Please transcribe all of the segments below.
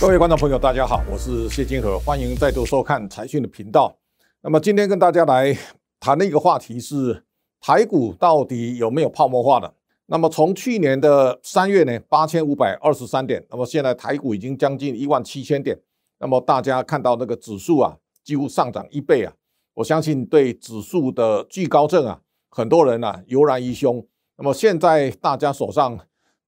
各位观众朋友，大家好，我是谢金河，欢迎再度收看财讯的频道。那么今天跟大家来谈的一个话题是台股到底有没有泡沫化的？那么从去年的三月呢，八千五百二十三点，那么现在台股已经将近一万七千点。那么大家看到那个指数啊，几乎上涨一倍啊！我相信对指数的巨高症啊，很多人啊油然于胸。那么现在大家手上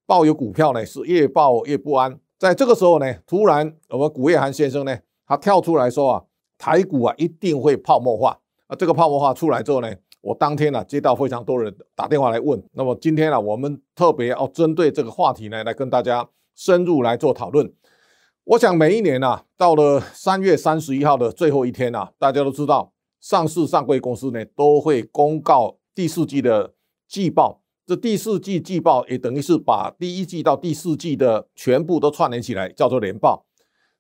抱有股票呢，是越抱越不安。在这个时候呢，突然我们古叶涵先生呢，他跳出来说啊，台股啊一定会泡沫化。啊，这个泡沫化出来之后呢，我当天啊接到非常多人打电话来问。那么今天呢，我们特别要针对这个话题呢，来跟大家深入来做讨论。我想每一年啊，到了三月三十一号的最后一天啊，大家都知道，上市上柜公司呢都会公告第四季的季报。第四季季报也等于是把第一季到第四季的全部都串联起来，叫做年报。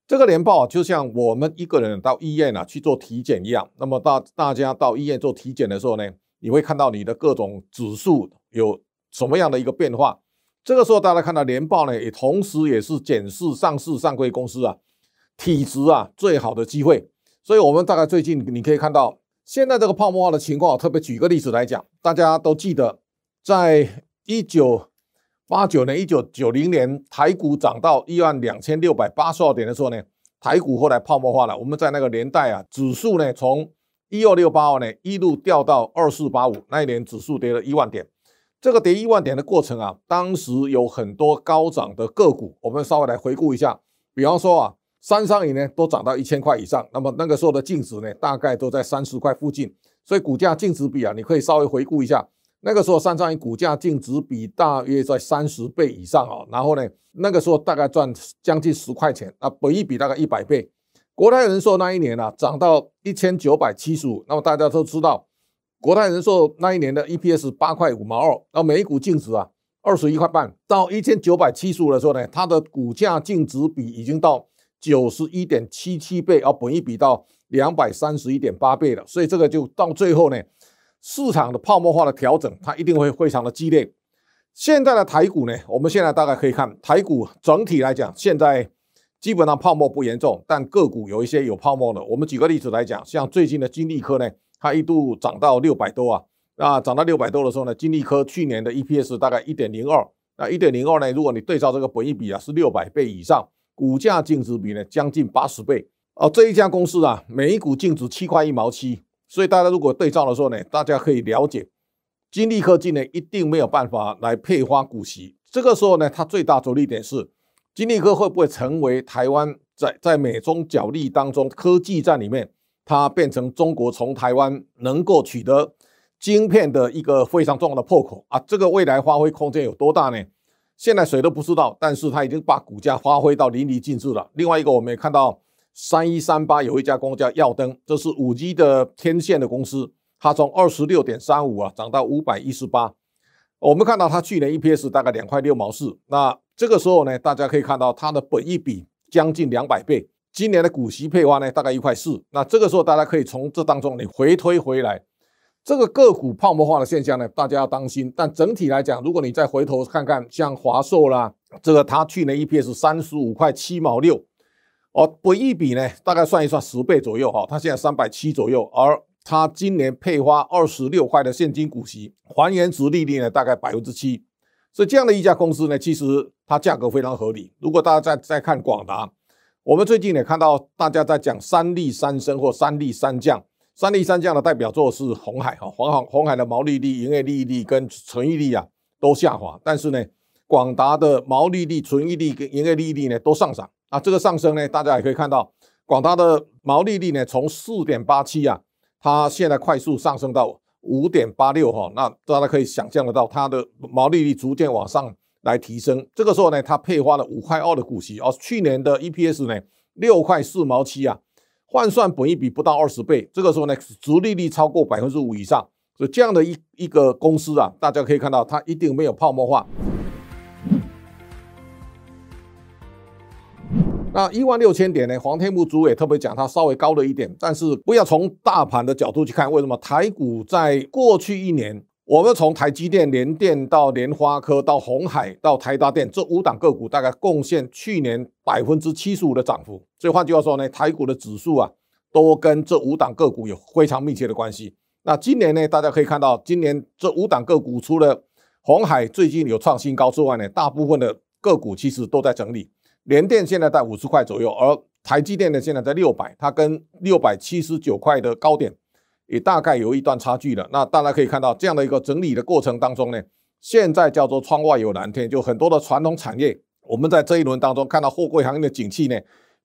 这个年报就像我们一个人到医院啊去做体检一样。那么大大家到医院做体检的时候呢，你会看到你的各种指数有什么样的一个变化。这个时候大家看到年报呢，也同时也是检视上市上柜公司啊体质啊最好的机会。所以，我们大概最近你可以看到现在这个泡沫化的情况。特别举个例子来讲，大家都记得。在一九八九年、一九九零年，台股涨到一万两千六百八十二点的时候呢，台股后来泡沫化了。我们在那个年代啊，指数呢从一二六八二呢一路掉到二四八五，那一年指数跌了一万点。这个跌一万点的过程啊，当时有很多高涨的个股，我们稍微来回顾一下。比方说啊，三商银呢都涨到一千块以上，那么那个时候的净值呢大概都在三十块附近，所以股价净值比啊，你可以稍微回顾一下。那个时候，三商银股价净值比大约在三十倍以上啊，然后呢，那个时候大概赚将近十块钱啊，本益比大概一百倍。国泰人寿那一年啊，涨到一千九百七十五，那么大家都知道，国泰人寿那一年的 EPS 八块五毛二，然后每股净值啊二十一块半，到一千九百七十五的时候呢，它的股价净值比已经到九十一点七七倍，而本益比到两百三十一点八倍了，所以这个就到最后呢。市场的泡沫化的调整，它一定会非常的激烈。现在的台股呢，我们现在大概可以看台股整体来讲，现在基本上泡沫不严重，但个股有一些有泡沫的。我们举个例子来讲，像最近的金利科呢，它一度涨到六百多啊，那涨到六百多的时候呢，金利科去年的 EPS 大概一点零二，那一点零二呢，如果你对照这个本益比啊，是六百倍以上，股价净值比呢将近八十倍哦。这一家公司啊，每一股净值七块一毛七。所以大家如果对照的时候呢，大家可以了解，金利科技呢一定没有办法来配发股息。这个时候呢，它最大着力点是金利科会不会成为台湾在在美中角力当中科技战里面，它变成中国从台湾能够取得晶片的一个非常重要的破口啊！这个未来发挥空间有多大呢？现在谁都不知道，但是它已经把股价发挥到淋漓尽致了。另外一个，我们也看到。三一三八有一家公司叫耀登，这是五 G 的天线的公司，它从二十六点三五啊涨到五百一十八。我们看到它去年 EPS 大概两块六毛四，那这个时候呢，大家可以看到它的本益比将近两百倍，今年的股息配发呢大概一块四。那这个时候大家可以从这当中你回推回来，这个个股泡沫化的现象呢，大家要当心。但整体来讲，如果你再回头看看，像华硕啦，这个它去年 EPS 三十五块七毛六。哦，本益比呢，大概算一算十倍左右哈，它现在三百七左右，而它今年配发二十六块的现金股息，还原值利率呢大概百分之七，所以这样的一家公司呢，其实它价格非常合理。如果大家再再看广达，我们最近也看到大家在讲三利三升或三利三降，三利三降的代表作是红海哈，黄海红海的毛利率、营业利率跟存益率啊都下滑，但是呢，广达的毛利率、存益率跟营业利率呢都上涨。啊，这个上升呢，大家也可以看到，广大的毛利率呢，从四点八七啊，它现在快速上升到五点八六哈，那大家可以想象得到，它的毛利率逐渐往上来提升。这个时候呢，它配发了五块二的股息，而去年的 EPS 呢，六块四毛七啊，换算本益比不到二十倍，这个时候呢，殖利率超过百分之五以上，所以这样的一一个公司啊，大家可以看到，它一定没有泡沫化。那一万六千点呢？黄天木主委特别讲，它稍微高了一点，但是不要从大盘的角度去看。为什么台股在过去一年，我们从台积电、联电到联发科到鸿海到台达电这五档个股，大概贡献去年百分之七十五的涨幅。所以换句话说呢，台股的指数啊，都跟这五档个股有非常密切的关系。那今年呢，大家可以看到，今年这五档个股除了红海最近有创新高之外呢，大部分的个股其实都在整理。联电现在在五十块左右，而台积电呢现在在六百，它跟六百七十九块的高点也大概有一段差距了。那大家可以看到，这样的一个整理的过程当中呢，现在叫做窗外有蓝天，就很多的传统产业，我们在这一轮当中看到货柜行业的景气呢，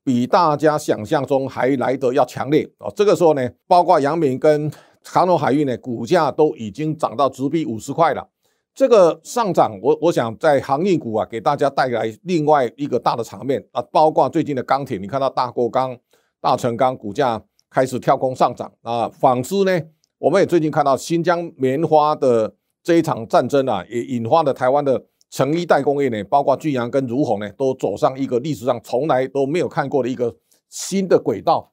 比大家想象中还来得要强烈啊。这个时候呢，包括阳明跟长荣海运呢，股价都已经涨到直逼五十块了。这个上涨，我我想在航运股啊，给大家带来另外一个大的场面啊，包括最近的钢铁，你看到大国钢、大成钢股价开始跳空上涨啊。纺织呢，我们也最近看到新疆棉花的这一场战争啊，也引发了台湾的成衣代工业呢，包括聚阳跟如虹呢，都走上一个历史上从来都没有看过的一个新的轨道。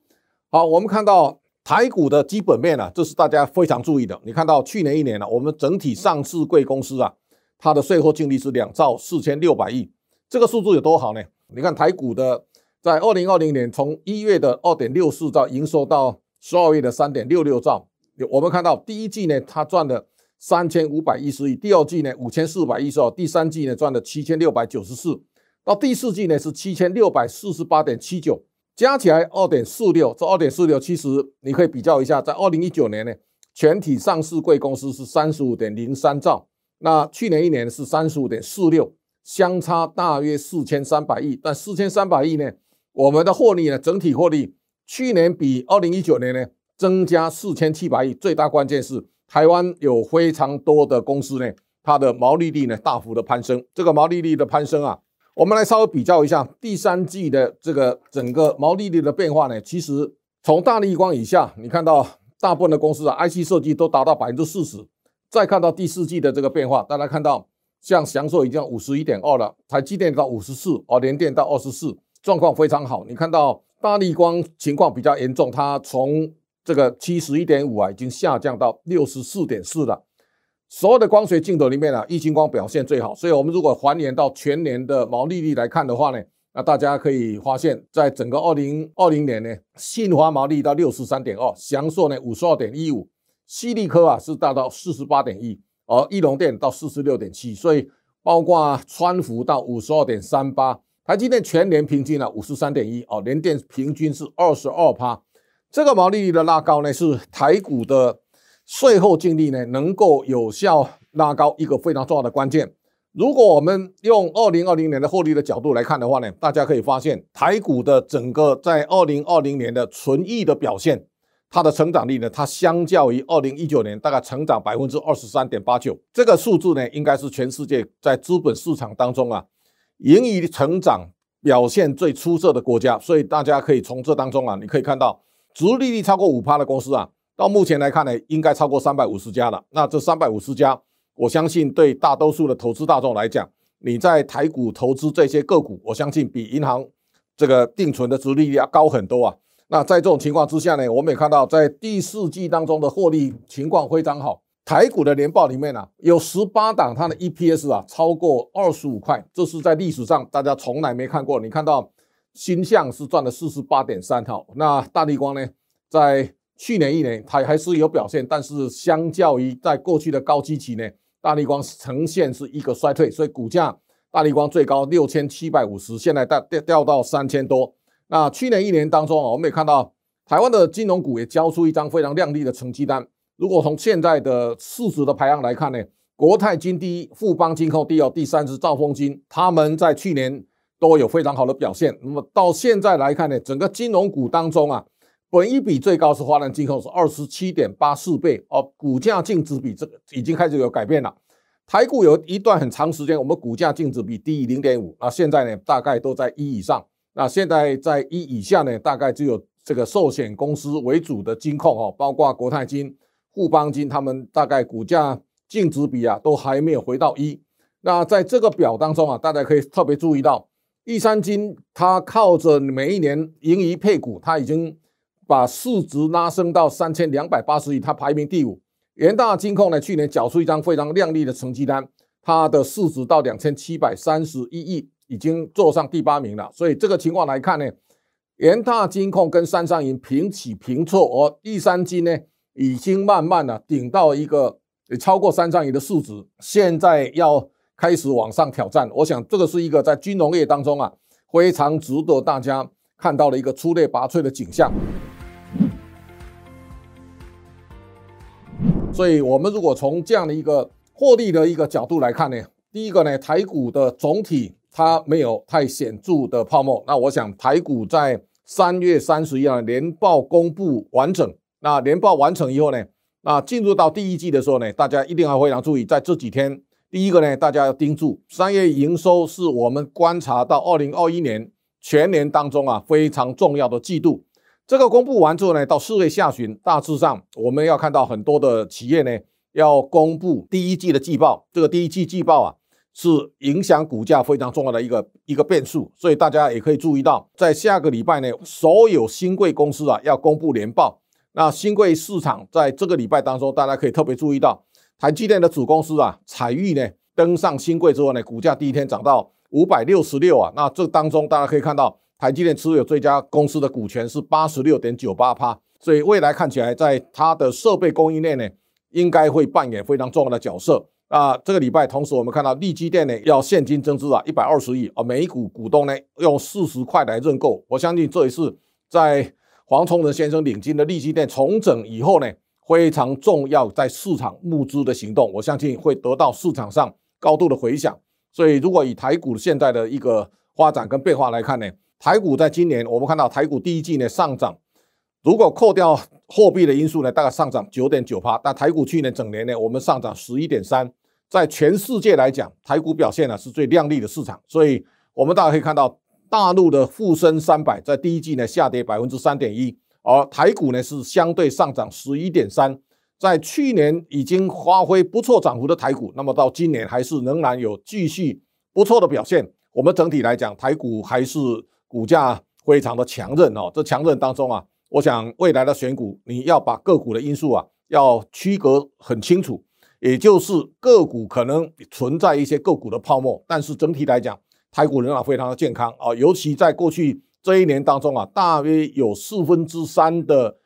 好，我们看到。台股的基本面啊，这是大家非常注意的。你看到去年一年呢、啊，我们整体上市贵公司啊，它的税后净利是两兆四千六百亿，这个数字有多好呢？你看台股的在二零二零年从一月的二点六四兆营收到十二月的三点六六兆，我们看到第一季呢，它赚了三千五百一十亿，第二季呢五千四百一十二，第三季呢赚了七千六百九十四，到第四季呢是七千六百四十八点七九。加起来二点四六，这二点四六其实你可以比较一下，在二零一九年呢，全体上市贵公司是三十五点零三兆，那去年一年是三十五点四六，相差大约四千三百亿。但四千三百亿呢，我们的获利呢，整体获利去年比二零一九年呢增加四千七百亿。最大关键是台湾有非常多的公司呢，它的毛利率呢大幅的攀升。这个毛利率的攀升啊。我们来稍微比较一下第三季的这个整个毛利率的变化呢，其实从大立光以下，你看到大部分的公司啊，IC 设计都达到百分之四十。再看到第四季的这个变化，大家看到像祥硕已经五十一点二了，台积电到五十四，哦，联电到二十四，状况非常好。你看到大立光情况比较严重，它从这个七十一点五啊，已经下降到六十四点四了。所有的光学镜头里面啊，矽晶光表现最好。所以，我们如果还原到全年的毛利率来看的话呢，那大家可以发现，在整个二零二零年呢，信华毛利到六十三点二，祥硕呢五十二点一五，矽力科啊是达到四十八点一，而义隆电到四十六点七。所以，包括川孚到五十二点三八，台积电全年平均呢五十三点一，哦，联电平均是二十二趴。这个毛利率的拉高呢，是台股的。税后净利呢，能够有效拉高一个非常重要的关键。如果我们用二零二零年的获利的角度来看的话呢，大家可以发现台股的整个在二零二零年的纯益的表现，它的成长率呢，它相较于二零一九年大概成长百分之二十三点八九，这个数字呢，应该是全世界在资本市场当中啊，盈余成长表现最出色的国家。所以大家可以从这当中啊，你可以看到，殖利率超过五趴的公司啊。到目前来看呢，应该超过三百五十家了。那这三百五十家，我相信对大多数的投资大众来讲，你在台股投资这些个股，我相信比银行这个定存的殖利率要高很多啊。那在这种情况之下呢，我们也看到在第四季当中的获利情况非常好。台股的年报里面呢、啊，有十八档它的 EPS 啊超过二十五块，这是在历史上大家从来没看过。你看到新向是赚了四十八点三套，那大立光呢在。去年一年它还是有表现，但是相较于在过去的高基期呢，大立光呈现是一个衰退，所以股价大立光最高六千七百五十，现在掉掉掉到三千多。那去年一年当中啊，我们也看到台湾的金融股也交出一张非常亮丽的成绩单。如果从现在的市值的排行来看呢，国泰金第一，富邦金控第二，第三是兆丰金，他们在去年都有非常好的表现。那么到现在来看呢，整个金融股当中啊。本益比最高是华南金控，是二十七点八四倍哦，股价净值比这个已经开始有改变了。台股有一段很长时间，我们股价净值比低于零点五，那现在呢，大概都在一以上。那现在在一以下呢，大概只有这个寿险公司为主的金控哦，包括国泰金、富邦金，他们大概股价净值比啊，都还没有回到一。那在这个表当中啊，大家可以特别注意到，玉山金它靠着每一年盈余配股，它已经。把市值拉升到三千两百八十亿，它排名第五。元大金控呢，去年缴出一张非常亮丽的成绩单，它的市值到两千七百三十一亿，已经坐上第八名了。所以这个情况来看呢，元大金控跟三商银平起平坐，而第三金呢，已经慢慢的顶到一个超过三商银的市值，现在要开始往上挑战。我想这个是一个在金融业当中啊，非常值得大家看到的一个出类拔萃的景象。所以，我们如果从这样的一个获利的一个角度来看呢，第一个呢，台股的总体它没有太显著的泡沫。那我想，台股在三月三十一号年报公布完整，那年报完成以后呢，那进入到第一季的时候呢，大家一定要非常注意，在这几天，第一个呢，大家要盯住三月营收是我们观察到二零二一年全年当中啊非常重要的季度。这个公布完之后呢，到四月下旬，大致上我们要看到很多的企业呢要公布第一季的季报。这个第一季季报啊，是影响股价非常重要的一个一个变数。所以大家也可以注意到，在下个礼拜呢，所有新贵公司啊要公布年报。那新贵市场在这个礼拜当中，大家可以特别注意到，台积电的子公司啊彩玉呢登上新贵之后呢，股价第一天涨到五百六十六啊。那这当中大家可以看到。台积电持有这家公司的股权是八十六点九八趴，所以未来看起来，在它的设备供应链呢，应该会扮演非常重要的角色。啊，这个礼拜，同时我们看到力积电呢要现金增资啊一百二十亿啊，每股股东呢用四十块来认购。我相信这也是在黄崇仁先生领军的力积电重整以后呢非常重要在市场募资的行动，我相信会得到市场上高度的回响。所以，如果以台股现在的一个发展跟变化来看呢，台股在今年，我们看到台股第一季呢上涨，如果扣掉货币的因素呢，大概上涨九点九趴。但台股去年整年呢，我们上涨十一点三，在全世界来讲，台股表现呢是最亮丽的市场。所以，我们大家可以看到，大陆的沪深三百在第一季呢下跌百分之三点一，而台股呢是相对上涨十一点三。在去年已经发挥不错涨幅的台股，那么到今年还是仍然有继续不错的表现。我们整体来讲，台股还是。股价非常的强韧哦，这强韧当中啊，我想未来的选股，你要把个股的因素啊，要区隔很清楚，也就是个股可能存在一些个股的泡沫，但是整体来讲，台股仍然非常的健康啊，尤其在过去这一年当中啊，大约有四分之三的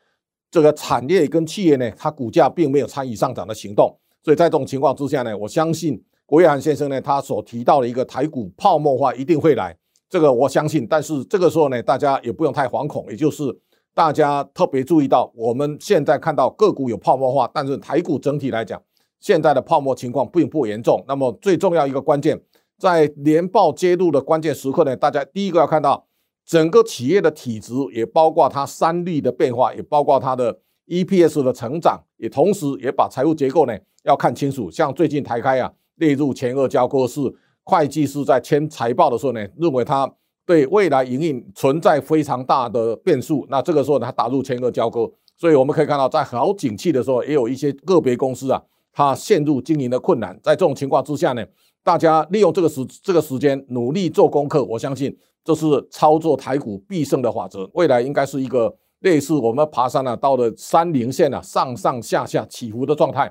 这个产业跟企业呢，它股价并没有参与上涨的行动，所以在这种情况之下呢，我相信郭月涵先生呢，他所提到的一个台股泡沫化一定会来。这个我相信，但是这个时候呢，大家也不用太惶恐，也就是大家特别注意到，我们现在看到个股有泡沫化，但是台股整体来讲，现在的泡沫情况并不严重。那么最重要一个关键，在年报揭露的关键时刻呢，大家第一个要看到整个企业的体质，也包括它三率的变化，也包括它的 EPS 的成长，也同时也把财务结构呢要看清楚。像最近台开啊列入前二交割是。会计师在签财报的时候呢，认为他对未来营运存在非常大的变数。那这个时候呢，他打入前额交割，所以我们可以看到，在好景气的时候，也有一些个别公司啊，它陷入经营的困难。在这种情况之下呢，大家利用这个时这个时间努力做功课，我相信这是操作台股必胜的法则。未来应该是一个类似我们爬山啊，到了山棱线啊，上上下下起伏的状态。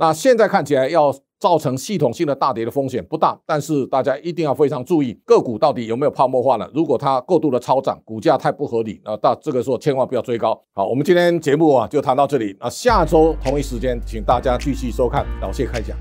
那现在看起来要。造成系统性的大跌的风险不大，但是大家一定要非常注意个股到底有没有泡沫化了。如果它过度的超涨，股价太不合理，那到这个时候千万不要追高。好，我们今天节目啊就谈到这里，那下周同一时间，请大家继续收看老谢开讲。